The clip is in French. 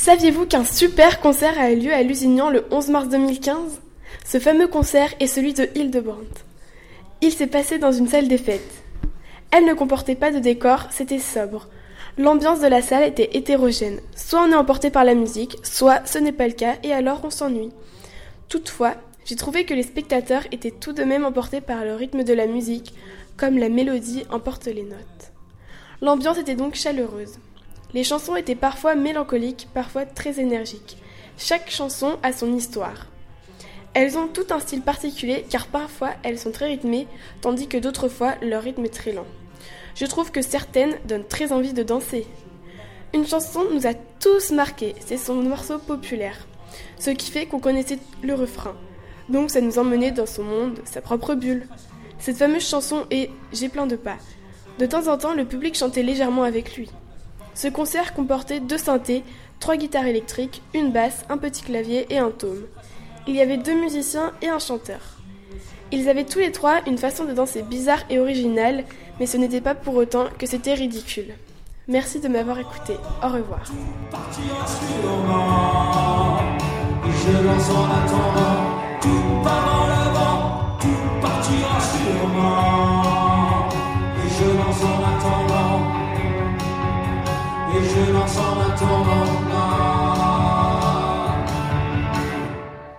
Saviez-vous qu'un super concert a eu lieu à Lusignan le 11 mars 2015 Ce fameux concert est celui de Hildebrandt. Il s'est passé dans une salle des fêtes. Elle ne comportait pas de décor, c'était sobre. L'ambiance de la salle était hétérogène. Soit on est emporté par la musique, soit ce n'est pas le cas et alors on s'ennuie. Toutefois, j'ai trouvé que les spectateurs étaient tout de même emportés par le rythme de la musique, comme la mélodie emporte les notes. L'ambiance était donc chaleureuse. Les chansons étaient parfois mélancoliques, parfois très énergiques. Chaque chanson a son histoire. Elles ont tout un style particulier car parfois elles sont très rythmées, tandis que d'autres fois leur rythme est très lent. Je trouve que certaines donnent très envie de danser. Une chanson nous a tous marqués, c'est son morceau populaire, ce qui fait qu'on connaissait le refrain. Donc ça nous emmenait dans son monde, sa propre bulle. Cette fameuse chanson est J'ai plein de pas. De temps en temps, le public chantait légèrement avec lui. Ce concert comportait deux synthés, trois guitares électriques, une basse, un petit clavier et un tome. Il y avait deux musiciens et un chanteur. Ils avaient tous les trois une façon de danser bizarre et originale, mais ce n'était pas pour autant que c'était ridicule. Merci de m'avoir écouté. Au revoir. et je danse en attendant